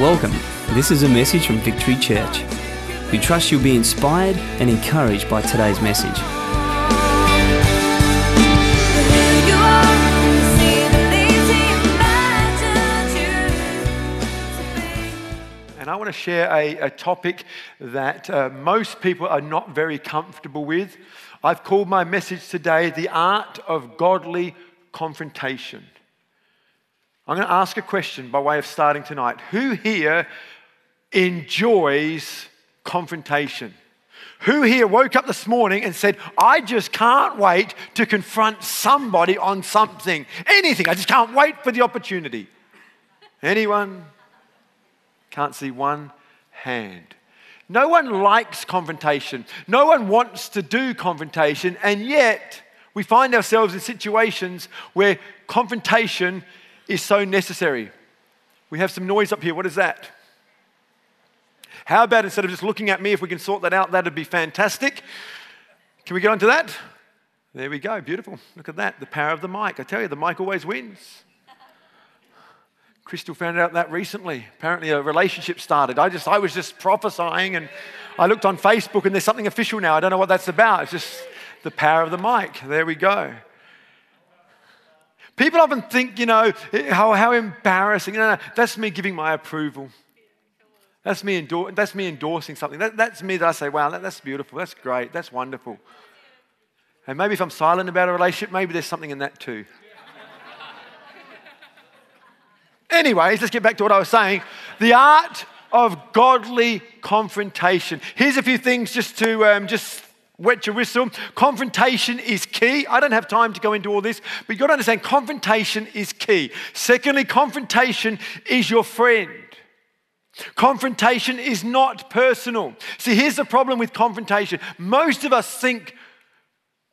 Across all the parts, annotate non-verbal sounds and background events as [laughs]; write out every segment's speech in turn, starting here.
Welcome. This is a message from Victory Church. We trust you'll be inspired and encouraged by today's message. And I want to share a, a topic that uh, most people are not very comfortable with. I've called my message today The Art of Godly Confrontation. I'm going to ask a question by way of starting tonight. Who here enjoys confrontation? Who here woke up this morning and said, I just can't wait to confront somebody on something, anything? I just can't wait for the opportunity. Anyone? Can't see one hand. No one likes confrontation. No one wants to do confrontation, and yet we find ourselves in situations where confrontation is so necessary. We have some noise up here. What is that? How about instead of just looking at me, if we can sort that out, that'd be fantastic. Can we get on to that? There we go. Beautiful. Look at that. The power of the mic. I tell you, the mic always wins. Crystal found out that recently. Apparently, a relationship started. I just, I was just prophesying, and I looked on Facebook, and there's something official now. I don't know what that's about. It's just the power of the mic. There we go. People often think, you know, how, how embarrassing. No, no, that's me giving my approval. That's me, endor- that's me endorsing something. That, that's me that I say, wow, that, that's beautiful. That's great. That's wonderful. And maybe if I'm silent about a relationship, maybe there's something in that too. Anyways, let's get back to what I was saying. The art of godly confrontation. Here's a few things just to um, just wet Jerusalem. Confrontation is key. I don't have time to go into all this, but you've got to understand confrontation is key. Secondly, confrontation is your friend. Confrontation is not personal. See, here's the problem with confrontation. Most of us think,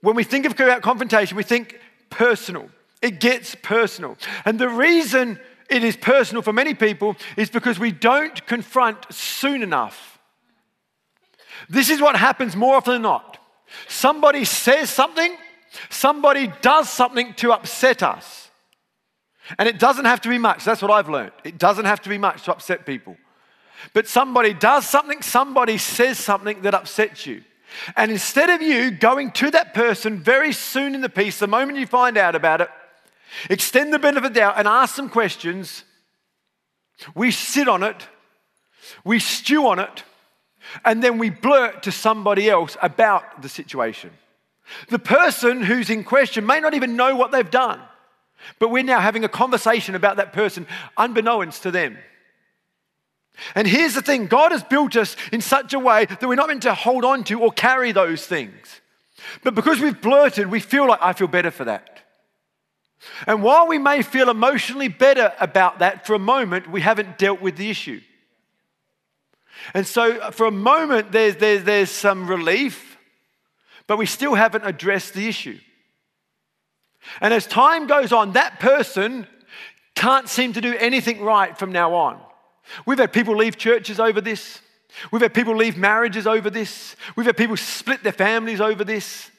when we think about confrontation, we think personal. It gets personal. And the reason it is personal for many people is because we don't confront soon enough. This is what happens more often than not. Somebody says something, somebody does something to upset us. And it doesn't have to be much. That's what I've learned. It doesn't have to be much to upset people. But somebody does something, somebody says something that upsets you. And instead of you going to that person very soon in the piece, the moment you find out about it, extend the benefit of the doubt and ask some questions. We sit on it, we stew on it, and then we blurt to somebody else about the situation. The person who's in question may not even know what they've done, but we're now having a conversation about that person unbeknownst to them. And here's the thing God has built us in such a way that we're not meant to hold on to or carry those things. But because we've blurted, we feel like I feel better for that. And while we may feel emotionally better about that for a moment, we haven't dealt with the issue. And so, uh, for a moment, there's, there's, there's some relief, but we still haven't addressed the issue. And as time goes on, that person can't seem to do anything right from now on. We've had people leave churches over this. We've had people leave marriages over this. We've had people split their families over this.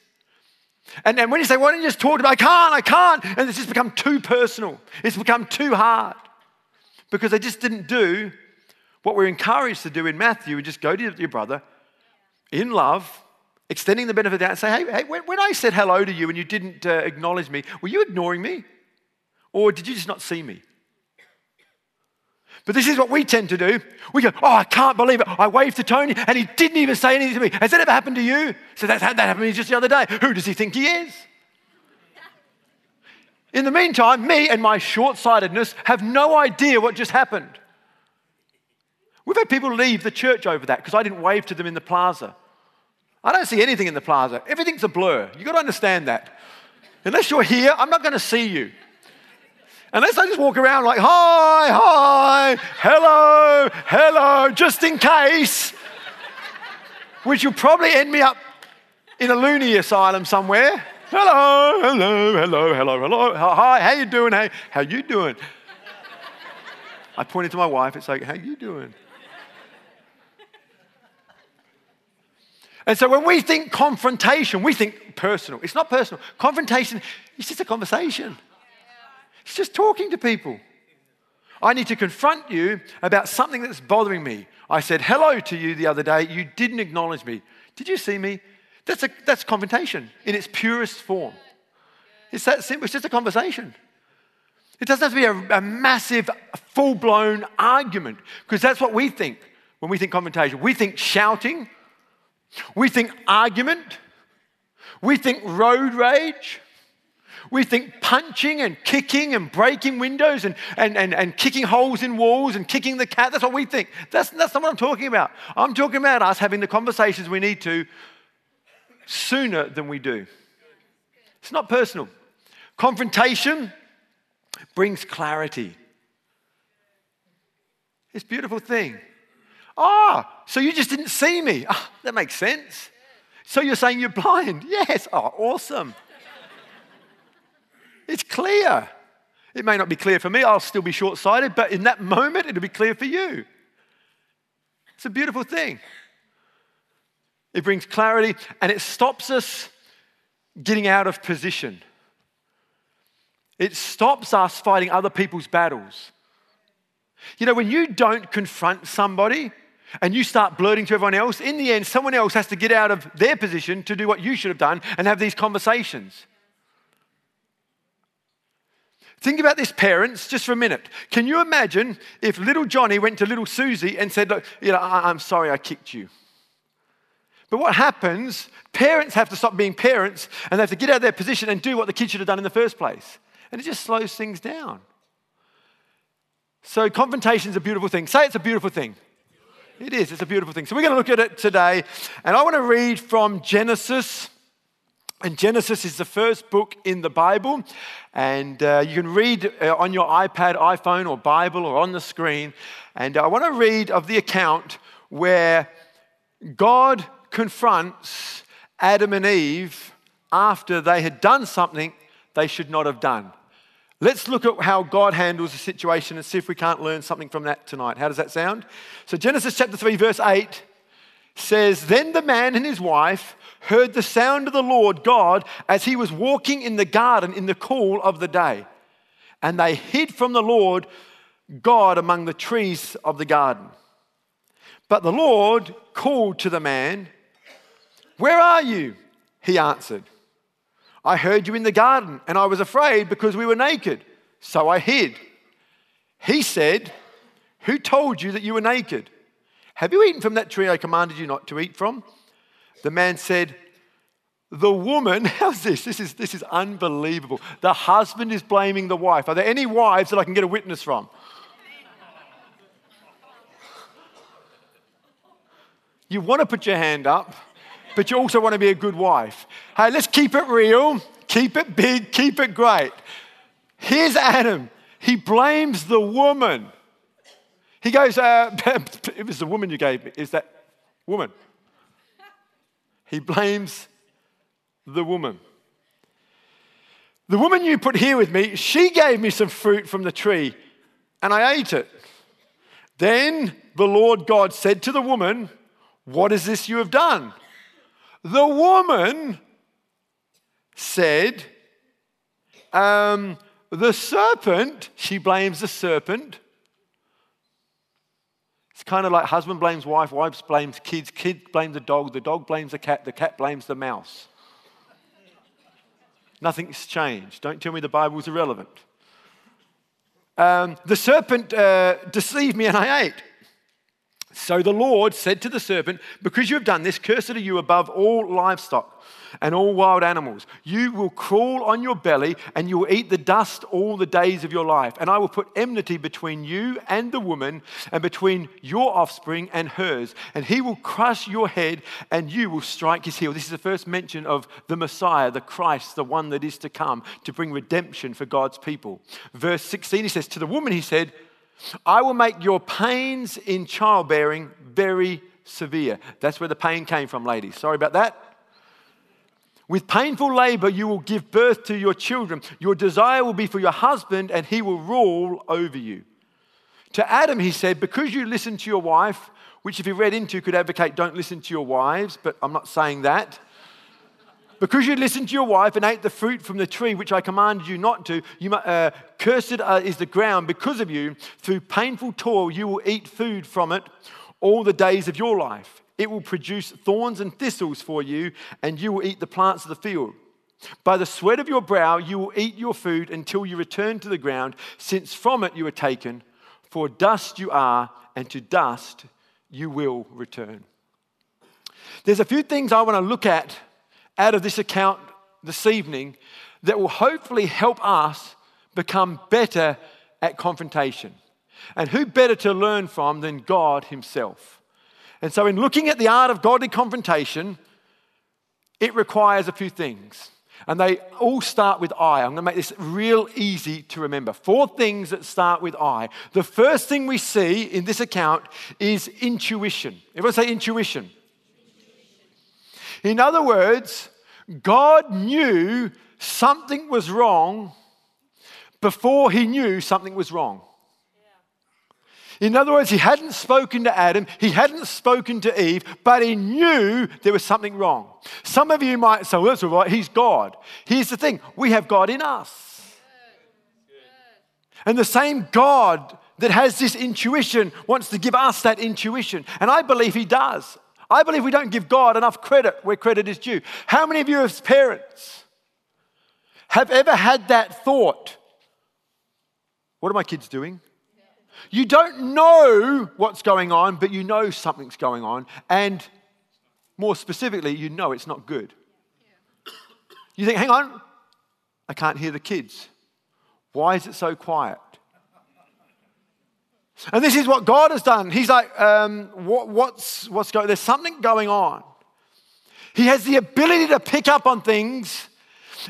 And, and when you say, why don't you just talk about, I can't, I can't, and it's just become too personal. It's become too hard because they just didn't do what we're encouraged to do in Matthew and just go to your brother in love, extending the benefit of doubt and say, hey, hey when, when I said hello to you and you didn't uh, acknowledge me, were you ignoring me? Or did you just not see me? But this is what we tend to do. We go, Oh, I can't believe it. I waved to Tony and he didn't even say anything to me. Has that ever happened to you? So that, that happened to me just the other day. Who does he think he is? In the meantime, me and my short sightedness have no idea what just happened. We've had people leave the church over that because I didn't wave to them in the plaza. I don't see anything in the plaza. Everything's a blur. You've got to understand that. Unless you're here, I'm not going to see you. Unless I just walk around like, hi, hi, hello, hello, just in case, which will probably end me up in a loony asylum somewhere. Hello, hello, hello, hello, hello. Hi, how you doing? Hey, how you doing? I pointed to my wife. It's like, how you doing? And so when we think confrontation, we think personal. It's not personal. Confrontation is just a conversation. It's just talking to people. I need to confront you about something that's bothering me. I said hello to you the other day. You didn't acknowledge me. Did you see me? That's, a, that's confrontation in its purest form. It's that simple. It's just a conversation. It doesn't have to be a, a massive, full blown argument because that's what we think when we think confrontation. We think shouting, we think argument, we think road rage. We think punching and kicking and breaking windows and, and, and, and kicking holes in walls and kicking the cat. That's what we think. That's, that's not what I'm talking about. I'm talking about us having the conversations we need to sooner than we do. It's not personal. Confrontation brings clarity. It's a beautiful thing. Ah, so you just didn't see me. Ah, that makes sense. So you're saying you're blind? [laughs] Yes. Oh, awesome. It's clear. It may not be clear for me, I'll still be short sighted, but in that moment, it'll be clear for you. It's a beautiful thing. It brings clarity and it stops us getting out of position. It stops us fighting other people's battles. You know, when you don't confront somebody and you start blurting to everyone else, in the end, someone else has to get out of their position to do what you should have done and have these conversations. Think about this, parents, just for a minute. Can you imagine if little Johnny went to little Susie and said, Look, you know, I- I'm sorry I kicked you? But what happens, parents have to stop being parents and they have to get out of their position and do what the kid should have done in the first place. And it just slows things down. So, confrontation is a beautiful thing. Say it's a beautiful thing. It is, it's a beautiful thing. So, we're going to look at it today. And I want to read from Genesis and Genesis is the first book in the Bible, and uh, you can read uh, on your iPad, iPhone, or Bible, or on the screen. And I want to read of the account where God confronts Adam and Eve after they had done something they should not have done. Let's look at how God handles the situation and see if we can't learn something from that tonight. How does that sound? So, Genesis chapter 3, verse 8 says, Then the man and his wife heard the sound of the Lord God as he was walking in the garden in the cool of the day. And they hid from the Lord God among the trees of the garden. But the Lord called to the man, Where are you? He answered, I heard you in the garden, and I was afraid because we were naked, so I hid. He said, Who told you that you were naked? Have you eaten from that tree I commanded you not to eat from? The man said, The woman, [laughs] how's this? This is, this is unbelievable. The husband is blaming the wife. Are there any wives that I can get a witness from? You want to put your hand up, but you also want to be a good wife. Hey, let's keep it real, keep it big, keep it great. Here's Adam. He blames the woman. He goes, uh, [laughs] It was the woman you gave me. Is that woman? He blames the woman. The woman you put here with me, she gave me some fruit from the tree and I ate it. Then the Lord God said to the woman, What is this you have done? The woman said, um, The serpent, she blames the serpent it's kind of like husband blames wife, wife blames kids, kid blames the dog, the dog blames the cat, the cat blames the mouse. Nothing's changed. Don't tell me the Bible's irrelevant. Um, the serpent uh, deceived me and I ate. So the Lord said to the serpent, Because you have done this, cursed are you above all livestock and all wild animals. You will crawl on your belly and you will eat the dust all the days of your life. And I will put enmity between you and the woman, and between your offspring and hers. And he will crush your head and you will strike his heel. This is the first mention of the Messiah, the Christ, the one that is to come to bring redemption for God's people. Verse 16, he says, To the woman, he said, I will make your pains in childbearing very severe. That's where the pain came from, ladies. Sorry about that. With painful labor, you will give birth to your children. Your desire will be for your husband, and he will rule over you. To Adam, he said, Because you listen to your wife, which if you read into could advocate don't listen to your wives, but I'm not saying that. Because you listened to your wife and ate the fruit from the tree which I commanded you not to, you, uh, cursed uh, is the ground because of you. Through painful toil, you will eat food from it all the days of your life. It will produce thorns and thistles for you, and you will eat the plants of the field. By the sweat of your brow, you will eat your food until you return to the ground, since from it you were taken. For dust you are, and to dust you will return. There's a few things I want to look at out of this account this evening that will hopefully help us become better at confrontation. And who better to learn from than God Himself? And so, in looking at the art of godly confrontation, it requires a few things. And they all start with I. I'm going to make this real easy to remember. Four things that start with I. The first thing we see in this account is intuition. Everyone say intuition. In other words, God knew something was wrong before he knew something was wrong. In other words, he hadn't spoken to Adam, he hadn't spoken to Eve, but he knew there was something wrong. Some of you might say, well, that's all right, he's God. Here's the thing we have God in us. And the same God that has this intuition wants to give us that intuition. And I believe he does. I believe we don't give God enough credit where credit is due. How many of you, as parents, have ever had that thought? What are my kids doing? You don't know what's going on, but you know something's going on. And more specifically, you know it's not good. You think, hang on, I can't hear the kids. Why is it so quiet? And this is what God has done. He's like, um, what, what's, what's going There's something going on. He has the ability to pick up on things,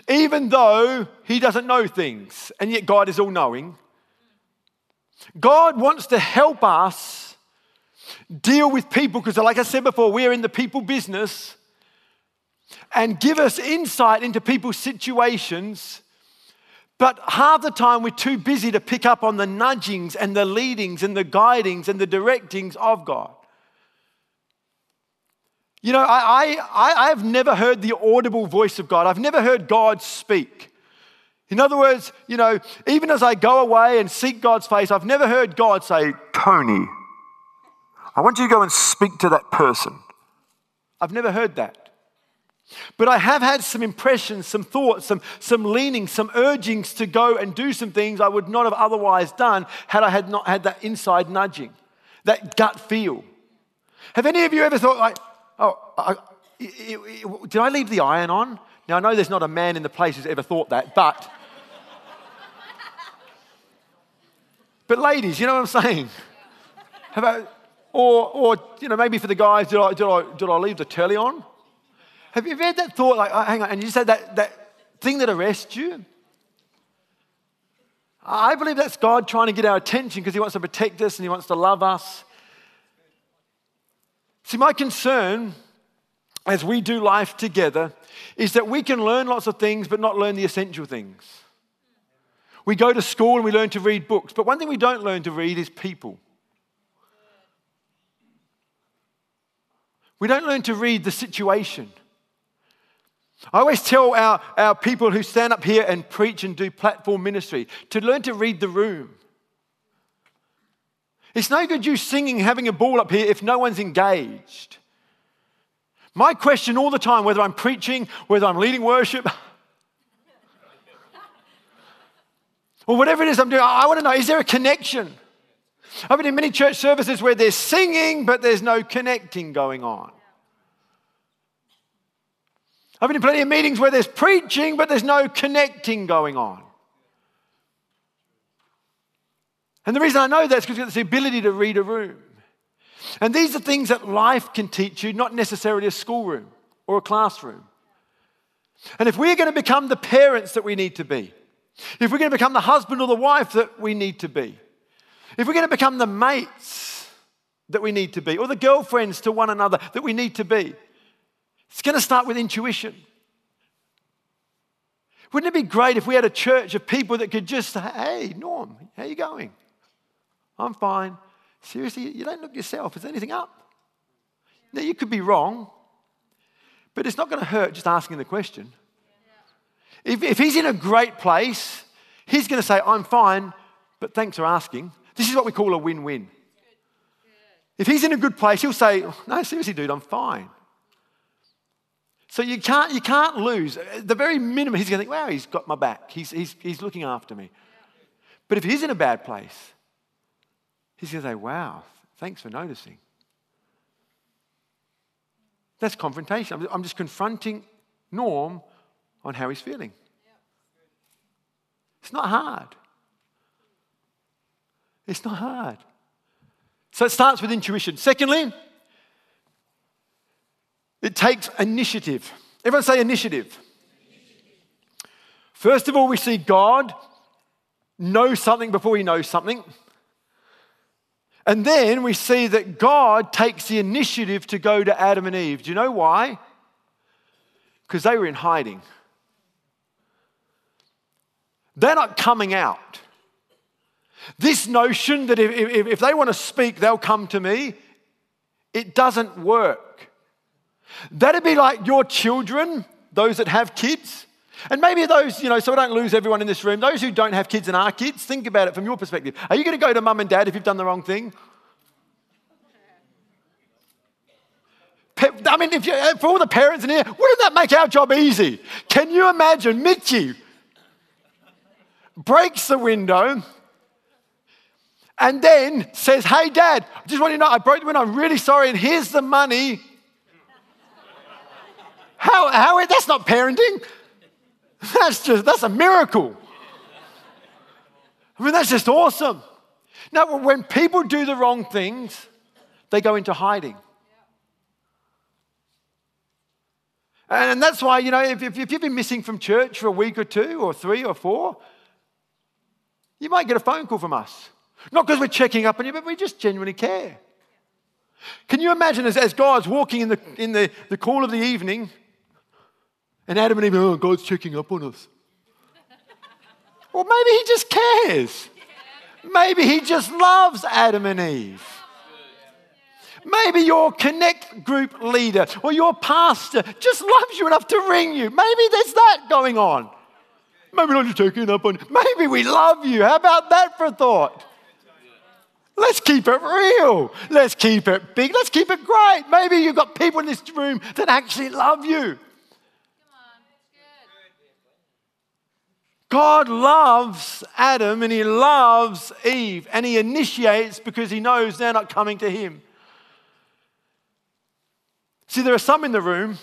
even though he doesn't know things. And yet, God is all knowing. God wants to help us deal with people because, like I said before, we're in the people business and give us insight into people's situations. But half the time, we're too busy to pick up on the nudgings and the leadings and the guidings and the directings of God. You know, I, I, I have never heard the audible voice of God. I've never heard God speak. In other words, you know, even as I go away and seek God's face, I've never heard God say, Tony, I want you to go and speak to that person. I've never heard that. But I have had some impressions, some thoughts, some, some leanings, some urgings to go and do some things I would not have otherwise done had I had not had that inside nudging, that gut feel. Have any of you ever thought, like, oh, I, did I leave the iron on? Now, I know there's not a man in the place who's ever thought that, but But ladies, you know what I'm saying? How about, or, or you know, maybe for the guys, did I, did I, did I leave the telly on? Have you ever had that thought, like, oh, hang on, and you said that, that thing that arrests you? I believe that's God trying to get our attention because He wants to protect us and He wants to love us. See, my concern as we do life together is that we can learn lots of things but not learn the essential things. We go to school and we learn to read books, but one thing we don't learn to read is people. We don't learn to read the situation. I always tell our, our people who stand up here and preach and do platform ministry to learn to read the room. It's no good you singing, having a ball up here if no one's engaged. My question all the time, whether I'm preaching, whether I'm leading worship, [laughs] or whatever it is I'm doing, I want to know is there a connection? I've been in many church services where there's singing, but there's no connecting going on. I've been in plenty of meetings where there's preaching, but there's no connecting going on. And the reason I know that is because it's the ability to read a room. And these are things that life can teach you, not necessarily a schoolroom or a classroom. And if we're going to become the parents that we need to be, if we're going to become the husband or the wife that we need to be, if we're going to become the mates that we need to be, or the girlfriends to one another that we need to be, it's going to start with intuition. Wouldn't it be great if we had a church of people that could just say, hey, Norm, how you going? I'm fine. Seriously, you don't look yourself. Is anything up? Now, you could be wrong, But it's not going to hurt just asking the question. If, if he's in a great place, he's going to say, I'm fine, but thanks for asking. This is what we call a win win. If he's in a good place, he'll say, No, seriously, dude, I'm fine. So you can't, you can't lose. At the very minimum, he's going to think, Wow, he's got my back. He's, he's, he's looking after me. But if he's in a bad place, he's going to say, Wow, thanks for noticing. That's confrontation. I'm just confronting Norm on how he's feeling. It's not hard. It's not hard. So it starts with intuition. Secondly, it takes initiative. Everyone say initiative. First of all, we see God know something before he knows something. And then we see that God takes the initiative to go to Adam and Eve. Do you know why? Because they were in hiding. They're not coming out. This notion that if, if, if they want to speak, they'll come to me, it doesn't work. That'd be like your children, those that have kids. And maybe those, you know, so I don't lose everyone in this room, those who don't have kids and are kids, think about it from your perspective. Are you going to go to mum and dad if you've done the wrong thing? I mean, if you, uh, for all the parents in here, wouldn't that make our job easy? Can you imagine Mitchy breaks the window and then says, Hey, dad, I just want you to know I broke the window. I'm really sorry. And here's the money. How, how, that's not parenting. That's just, that's a miracle. I mean, that's just awesome. Now, when people do the wrong things, they go into hiding. And that's why, you know, if, if, you've been missing from church for a week or two or three or four, you might get a phone call from us. Not because we're checking up on you, but we just genuinely care. Can you imagine as, as God's walking in, the, in the, the cool of the evening and Adam and Eve, oh, God's checking up on us. well, maybe he just cares. Maybe he just loves Adam and Eve. Maybe your connect group leader or your pastor just loves you enough to ring you. Maybe there's that going on. Maybe not just checking up on you. Maybe we love you. How about that for a thought? Let's keep it real. Let's keep it big. Let's keep it great. Maybe you've got people in this room that actually love you. God loves Adam and he loves Eve and he initiates because he knows they're not coming to him. See, there are some in the room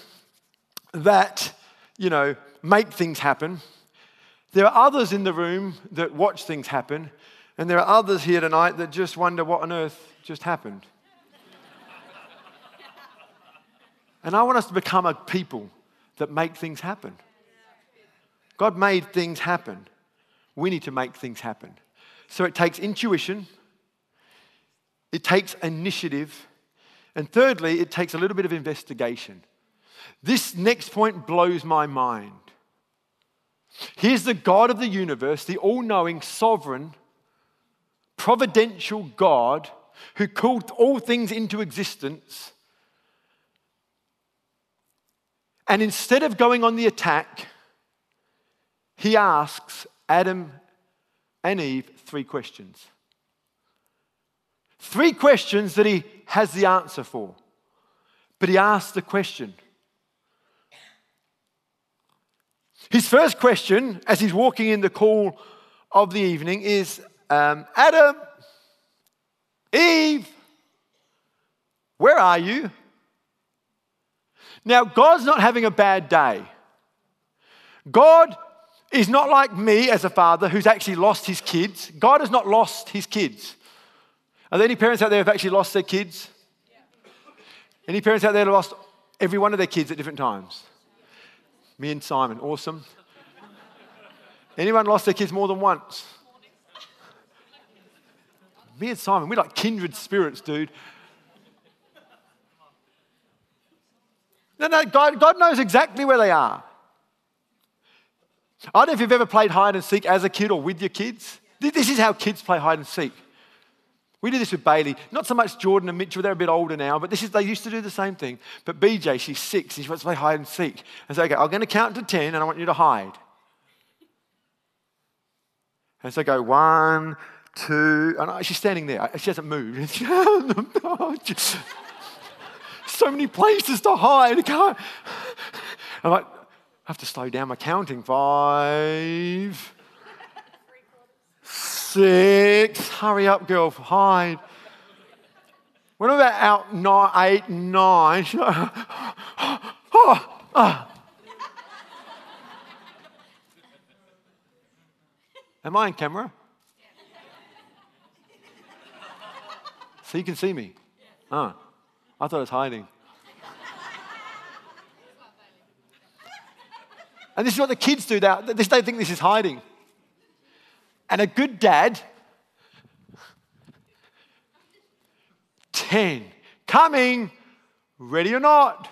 that, you know, make things happen. There are others in the room that watch things happen. And there are others here tonight that just wonder what on earth just happened. and I want us to become a people that make things happen. God made things happen. We need to make things happen. So it takes intuition, it takes initiative, and thirdly, it takes a little bit of investigation. This next point blows my mind. Here's the God of the universe, the all knowing, sovereign, providential God who called all things into existence. And instead of going on the attack, he asks Adam and Eve three questions. Three questions that he has the answer for. But he asks the question. His first question, as he's walking in the cool of the evening, is um, Adam, Eve, where are you? Now, God's not having a bad day. God is not like me as a father who's actually lost his kids. God has not lost his kids. Are there any parents out there who've actually lost their kids? Yeah. Any parents out there who lost every one of their kids at different times? Me and Simon, awesome. Anyone lost their kids more than once? Me and Simon, we're like kindred spirits, dude. No, no, God, God knows exactly where they are. I don't know if you've ever played hide and seek as a kid or with your kids. This is how kids play hide and seek. We did this with Bailey. Not so much Jordan and Mitchell, they're a bit older now, but this is, they used to do the same thing. But BJ, she's six, and she wants to play hide and seek. And so, okay, I'm going to count to 10, and I want you to hide. And so I go, one, two, and she's standing there. She hasn't moved. [laughs] so many places to hide. I'm like, I have to slow down my counting. Five, six. Hurry up, girl. Hide. When I'm about out nine, eight, nine, she's like, oh, oh. Am I on camera? So you can see me? Oh, I thought I was hiding. And this is what the kids do. They think this is hiding. And a good dad, 10, coming, ready or not.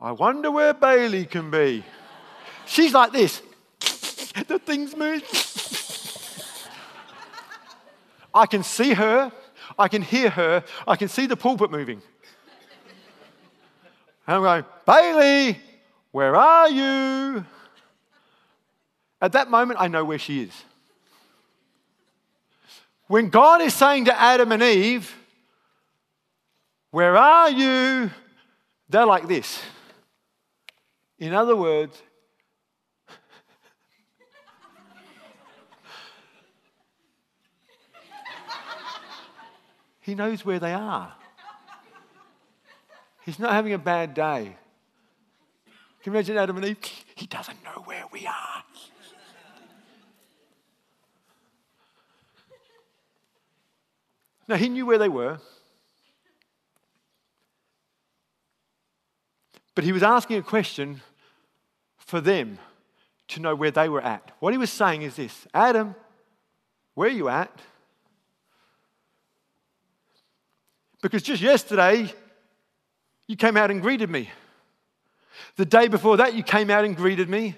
I wonder where Bailey can be. She's like this. [laughs] the things move. I can see her. I can hear her. I can see the pulpit moving. And I'm going, Bailey, where are you? At that moment, I know where she is. When God is saying to Adam and Eve, Where are you? They're like this. In other words, [laughs] he knows where they are. He's not having a bad day. Can you imagine Adam and Eve? He doesn't know where we are. Now, he knew where they were. But he was asking a question for them to know where they were at. What he was saying is this Adam, where are you at? Because just yesterday, you came out and greeted me. The day before that, you came out and greeted me.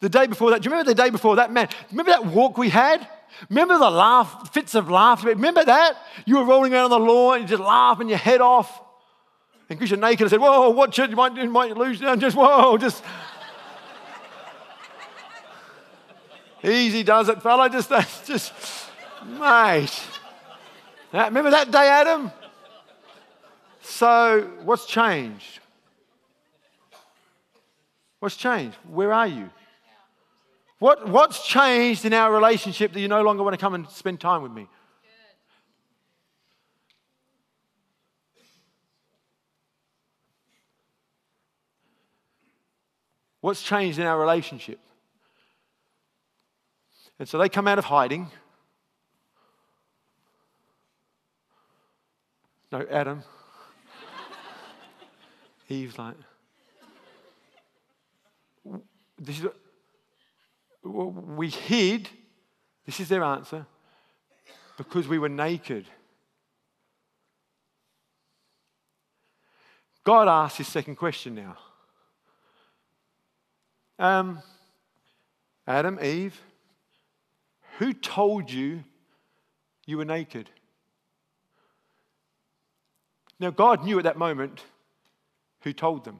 The day before that, do you remember the day before that, man? Remember that walk we had? Remember the laugh, fits of laughter? Remember that? You were rolling around on the lawn, you just laughing your head off. And because you're naked, I said, Whoa, watch it, you might, you might lose down. Just, whoa, just. Easy does it, fella. Just, just, mate. Remember that day, Adam? So, what's changed? What's changed? Where are you? What, what's changed in our relationship that you no longer want to come and spend time with me? What's changed in our relationship? And so they come out of hiding. No, Adam. [laughs] Eve's like, this is, we hid, this is their answer, because we were naked. God asks his second question now. Um, Adam, Eve, who told you you were naked? Now, God knew at that moment who told them.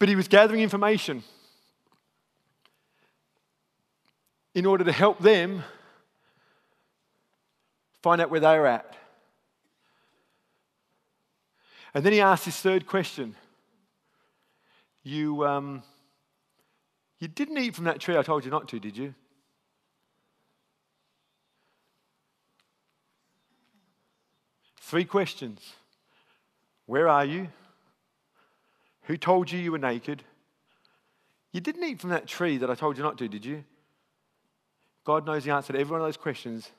But he was gathering information in order to help them find out where they were at. And then he asked his third question You, um, you didn't eat from that tree I told you not to, did you? Three questions. Where are you? Who told you you were naked? You didn't eat from that tree that I told you not to, did you? God knows the answer to every one of those questions,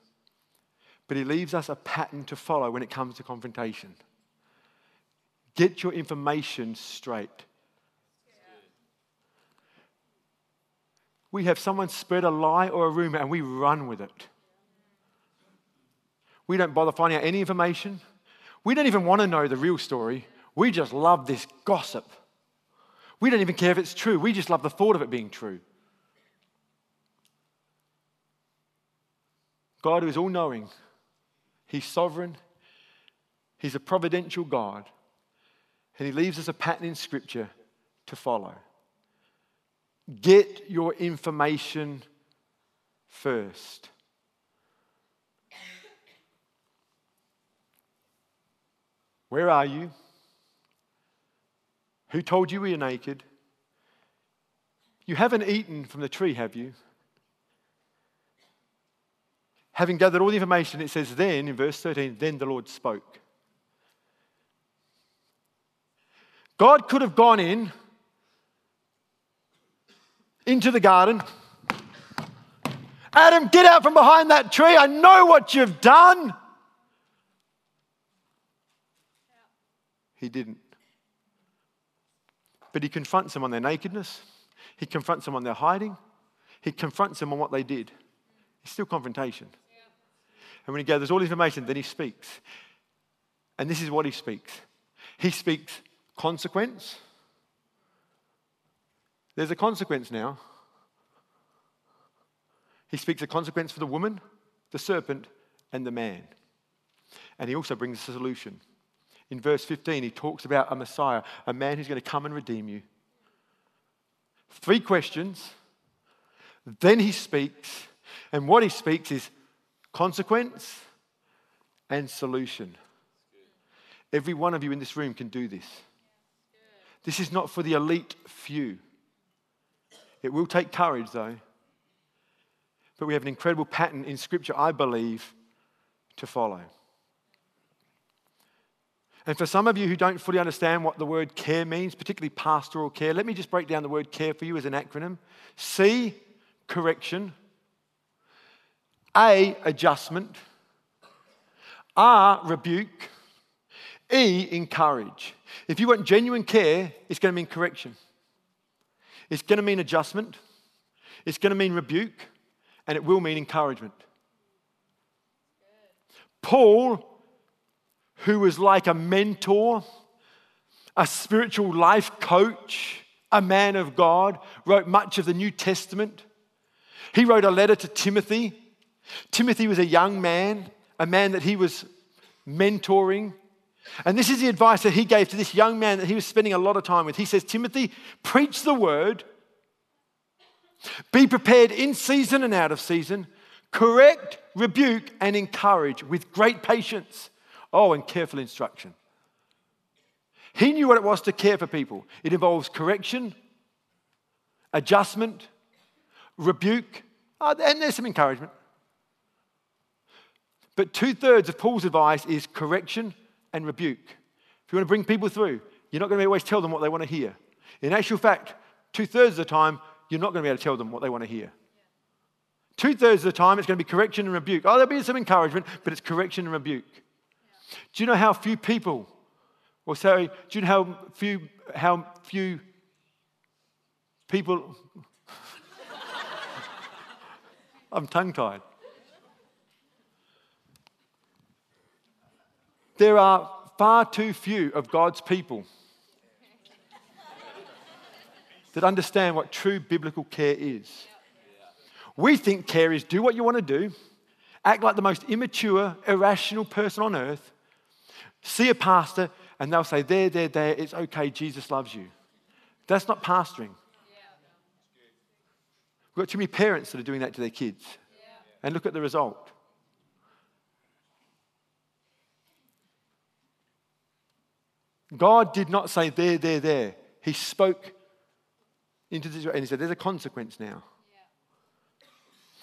but He leaves us a pattern to follow when it comes to confrontation. Get your information straight. We have someone spread a lie or a rumor and we run with it. We don't bother finding out any information. We don't even want to know the real story. We just love this gossip. We don't even care if it's true. We just love the thought of it being true. God who is all knowing, He's sovereign, He's a providential God, and He leaves us a pattern in Scripture to follow. Get your information first. Where are you? Who told you we are naked? You haven't eaten from the tree, have you? Having gathered all the information, it says then, in verse 13, then the Lord spoke. God could have gone in into the garden. Adam, get out from behind that tree. I know what you've done. He didn't. But he confronts them on their nakedness. He confronts them on their hiding. He confronts them on what they did. It's still confrontation. And when he gathers all information, then he speaks. And this is what he speaks he speaks consequence. There's a consequence now. He speaks a consequence for the woman, the serpent, and the man. And he also brings a solution. In verse 15, he talks about a Messiah, a man who's going to come and redeem you. Three questions. Then he speaks, and what he speaks is consequence and solution. Every one of you in this room can do this. This is not for the elite few. It will take courage, though. But we have an incredible pattern in Scripture, I believe, to follow. And for some of you who don't fully understand what the word care means, particularly pastoral care, let me just break down the word care for you as an acronym C, correction, A, adjustment, R, rebuke, E, encourage. If you want genuine care, it's going to mean correction. It's going to mean adjustment, it's going to mean rebuke, and it will mean encouragement. Paul, who was like a mentor, a spiritual life coach, a man of God, wrote much of the New Testament. He wrote a letter to Timothy. Timothy was a young man, a man that he was mentoring. And this is the advice that he gave to this young man that he was spending a lot of time with. He says, Timothy, preach the word, be prepared in season and out of season, correct, rebuke, and encourage with great patience. Oh, and careful instruction. He knew what it was to care for people. It involves correction, adjustment, rebuke, uh, and there's some encouragement. But two thirds of Paul's advice is correction, and rebuke. If you want to bring people through, you're not going to always tell them what they want to hear. In actual fact, two thirds of the time, you're not going to be able to tell them what they want to hear. Two thirds of the time, it's going to be correction and rebuke. Oh, there'll be some encouragement, but it's correction and rebuke. Do you know how few people, or sorry, do you know how few, how few people, [laughs] I'm tongue tied. There are far too few of God's people that understand what true biblical care is. We think care is do what you want to do, act like the most immature, irrational person on earth, see a pastor, and they'll say, There, there, there, it's okay, Jesus loves you. That's not pastoring. We've got too many parents that are doing that to their kids. And look at the result. God did not say, there, there, there. He spoke into this, and he said, there's a consequence now.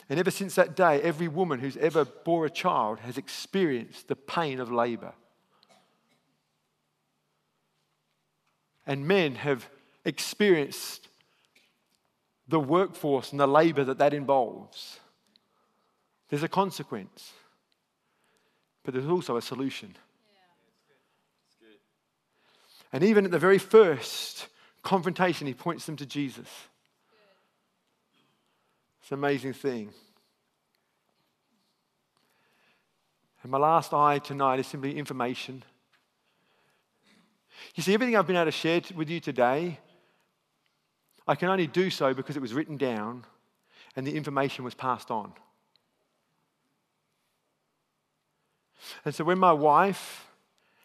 And ever since that day, every woman who's ever bore a child has experienced the pain of labor. And men have experienced the workforce and the labor that that involves. There's a consequence, but there's also a solution. And even at the very first confrontation, he points them to Jesus. It's an amazing thing. And my last I tonight is simply information. You see, everything I've been able to share with you today, I can only do so because it was written down and the information was passed on. And so when my wife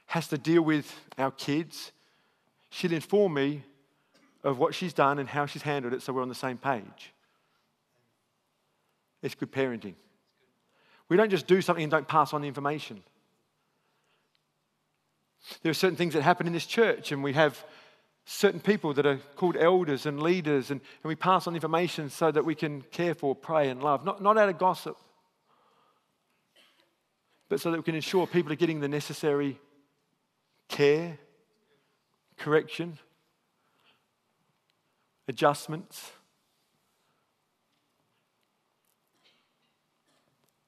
has to deal with our kids, she'll inform me of what she's done and how she's handled it so we're on the same page. It's good parenting. We don't just do something and don't pass on the information. There are certain things that happen in this church, and we have certain people that are called elders and leaders, and, and we pass on information so that we can care for, pray, and love. Not, not out of gossip, but so that we can ensure people are getting the necessary care, correction, adjustments.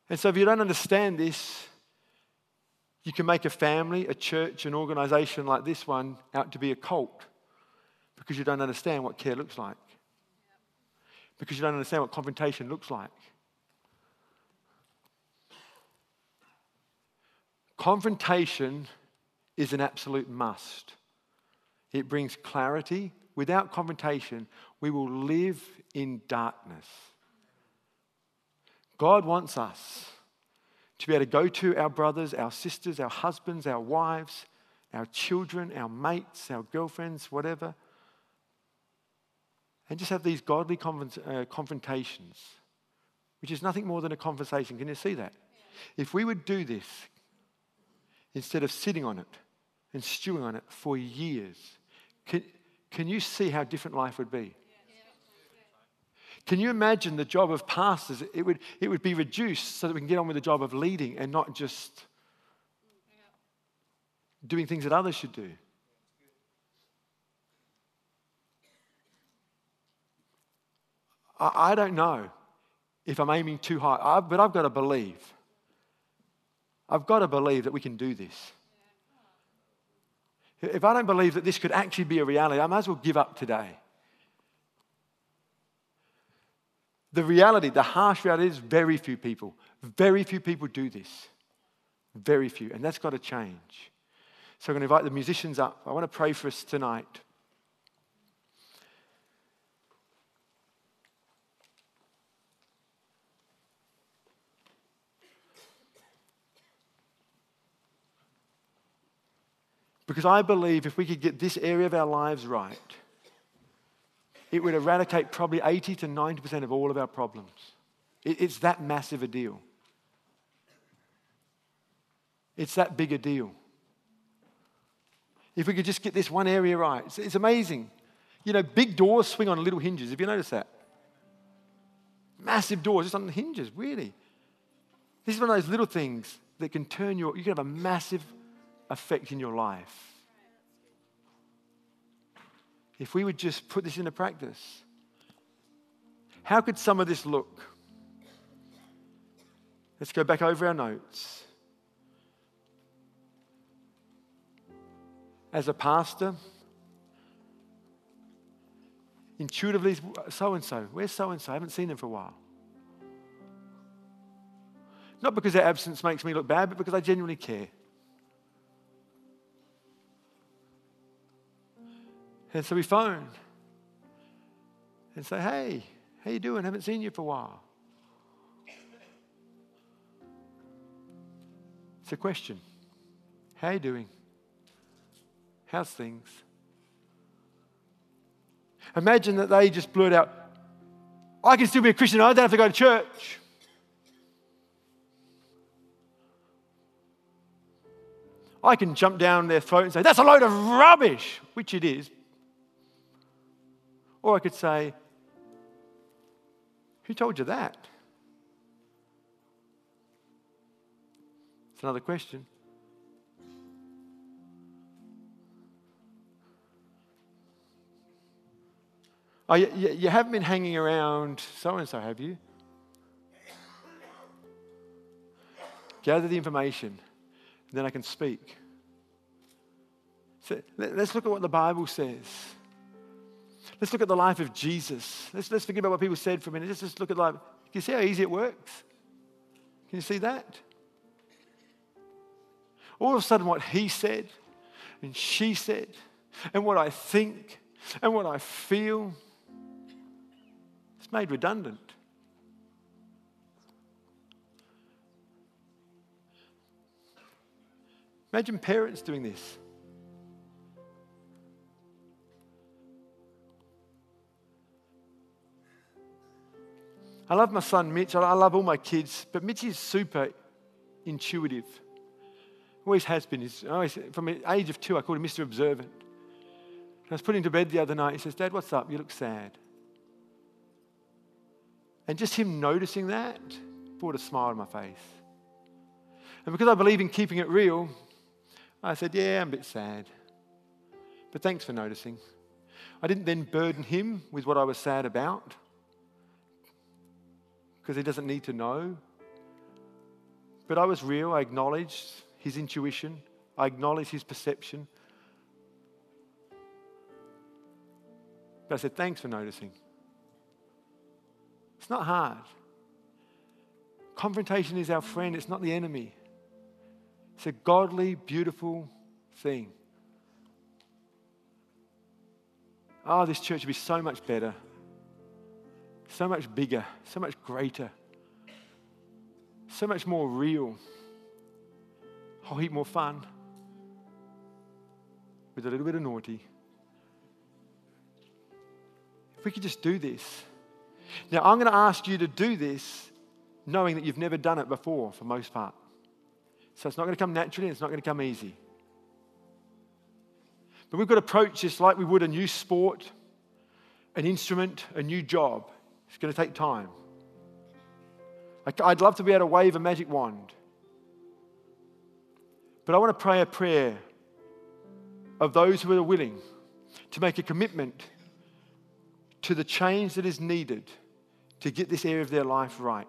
And so, if you don't understand this, you can make a family, a church, an organization like this one out to be a cult because you don't understand what care looks like, because you don't understand what confrontation looks like. Confrontation is an absolute must. It brings clarity. Without confrontation, we will live in darkness. God wants us to be able to go to our brothers, our sisters, our husbands, our wives, our children, our mates, our girlfriends, whatever, and just have these godly uh, confrontations, which is nothing more than a conversation. Can you see that? If we would do this instead of sitting on it and stewing on it for years, can, can you see how different life would be? Can you imagine the job of pastors? It would, it would be reduced so that we can get on with the job of leading and not just doing things that others should do. I, I don't know if I'm aiming too high, I, but I've got to believe. I've got to believe that we can do this. If I don't believe that this could actually be a reality, I might as well give up today. The reality, the harsh reality is very few people, very few people do this. Very few. And that's got to change. So I'm going to invite the musicians up. I want to pray for us tonight. Because I believe if we could get this area of our lives right, it would eradicate probably 80 to 90% of all of our problems. It's that massive a deal. It's that big a deal. If we could just get this one area right, it's, it's amazing. You know, big doors swing on little hinges. Have you noticed that? Massive doors just on the hinges, really. This is one of those little things that can turn your, you can have a massive effect in your life. If we would just put this into practice, how could some of this look? Let's go back over our notes. As a pastor, intuitively, so and so, where's so and so? I haven't seen them for a while. Not because their absence makes me look bad, but because I genuinely care. And so we phone and say, hey, how you doing? Haven't seen you for a while. It's a question. How you doing? How's things? Imagine that they just blurt out, I can still be a Christian, I don't have to go to church. I can jump down their throat and say, That's a load of rubbish, which it is, or I could say, Who told you that? It's another question. Oh, you, you haven't been hanging around so and so, have you? Gather the information, then I can speak. So let's look at what the Bible says. Let's look at the life of Jesus. Let's, let's forget about what people said for a minute. Let's just look at life. Can you see how easy it works? Can you see that? All of a sudden, what he said and she said, and what I think and what I feel, it's made redundant. Imagine parents doing this. I love my son Mitch. I love all my kids, but Mitch is super intuitive. Always has been. He's always, from the age of two, I called him Mr. Observant. I was putting him to bed the other night. He says, Dad, what's up? You look sad. And just him noticing that brought a smile on my face. And because I believe in keeping it real, I said, Yeah, I'm a bit sad. But thanks for noticing. I didn't then burden him with what I was sad about because he doesn't need to know. But I was real. I acknowledged his intuition, I acknowledged his perception. But I said, Thanks for noticing. It's not hard. Confrontation is our friend, it's not the enemy. It's a godly, beautiful thing. Oh, this church would be so much better, so much bigger, so much greater, so much more real, a whole heap more fun, with a little bit of naughty. If we could just do this. Now, I'm going to ask you to do this knowing that you've never done it before, for most part. So it's not going to come naturally, it's not going to come easy. But we've got to approach this like we would a new sport, an instrument, a new job. It's going to take time. I'd love to be able to wave a magic wand. But I want to pray a prayer of those who are willing to make a commitment to the change that is needed to get this area of their life right.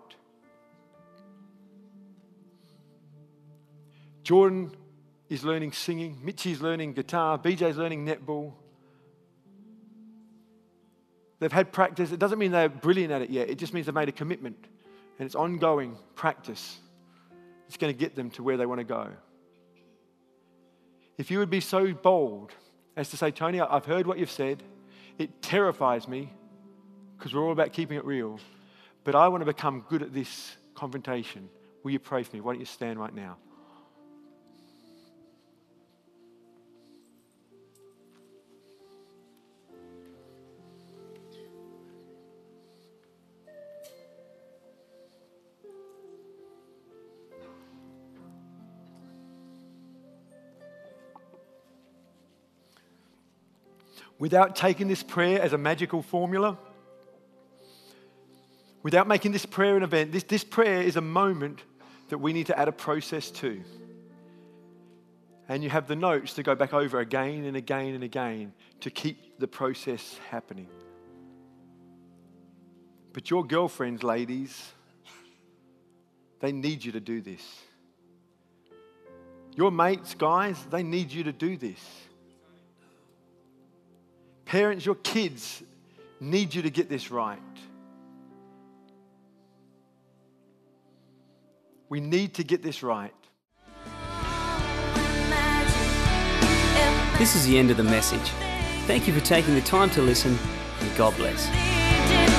Jordan is learning singing, Mitchie's learning guitar, BJ's learning netball. They've had practice. It doesn't mean they're brilliant at it yet, it just means they've made a commitment and it's ongoing practice. It's going to get them to where they want to go. If you would be so bold as to say, Tony, I've heard what you've said, it terrifies me because we're all about keeping it real, but I want to become good at this confrontation. Will you pray for me? Why don't you stand right now? Without taking this prayer as a magical formula, without making this prayer an event, this, this prayer is a moment that we need to add a process to. And you have the notes to go back over again and again and again to keep the process happening. But your girlfriends, ladies, they need you to do this. Your mates, guys, they need you to do this. Parents, your kids need you to get this right. We need to get this right. This is the end of the message. Thank you for taking the time to listen, and God bless.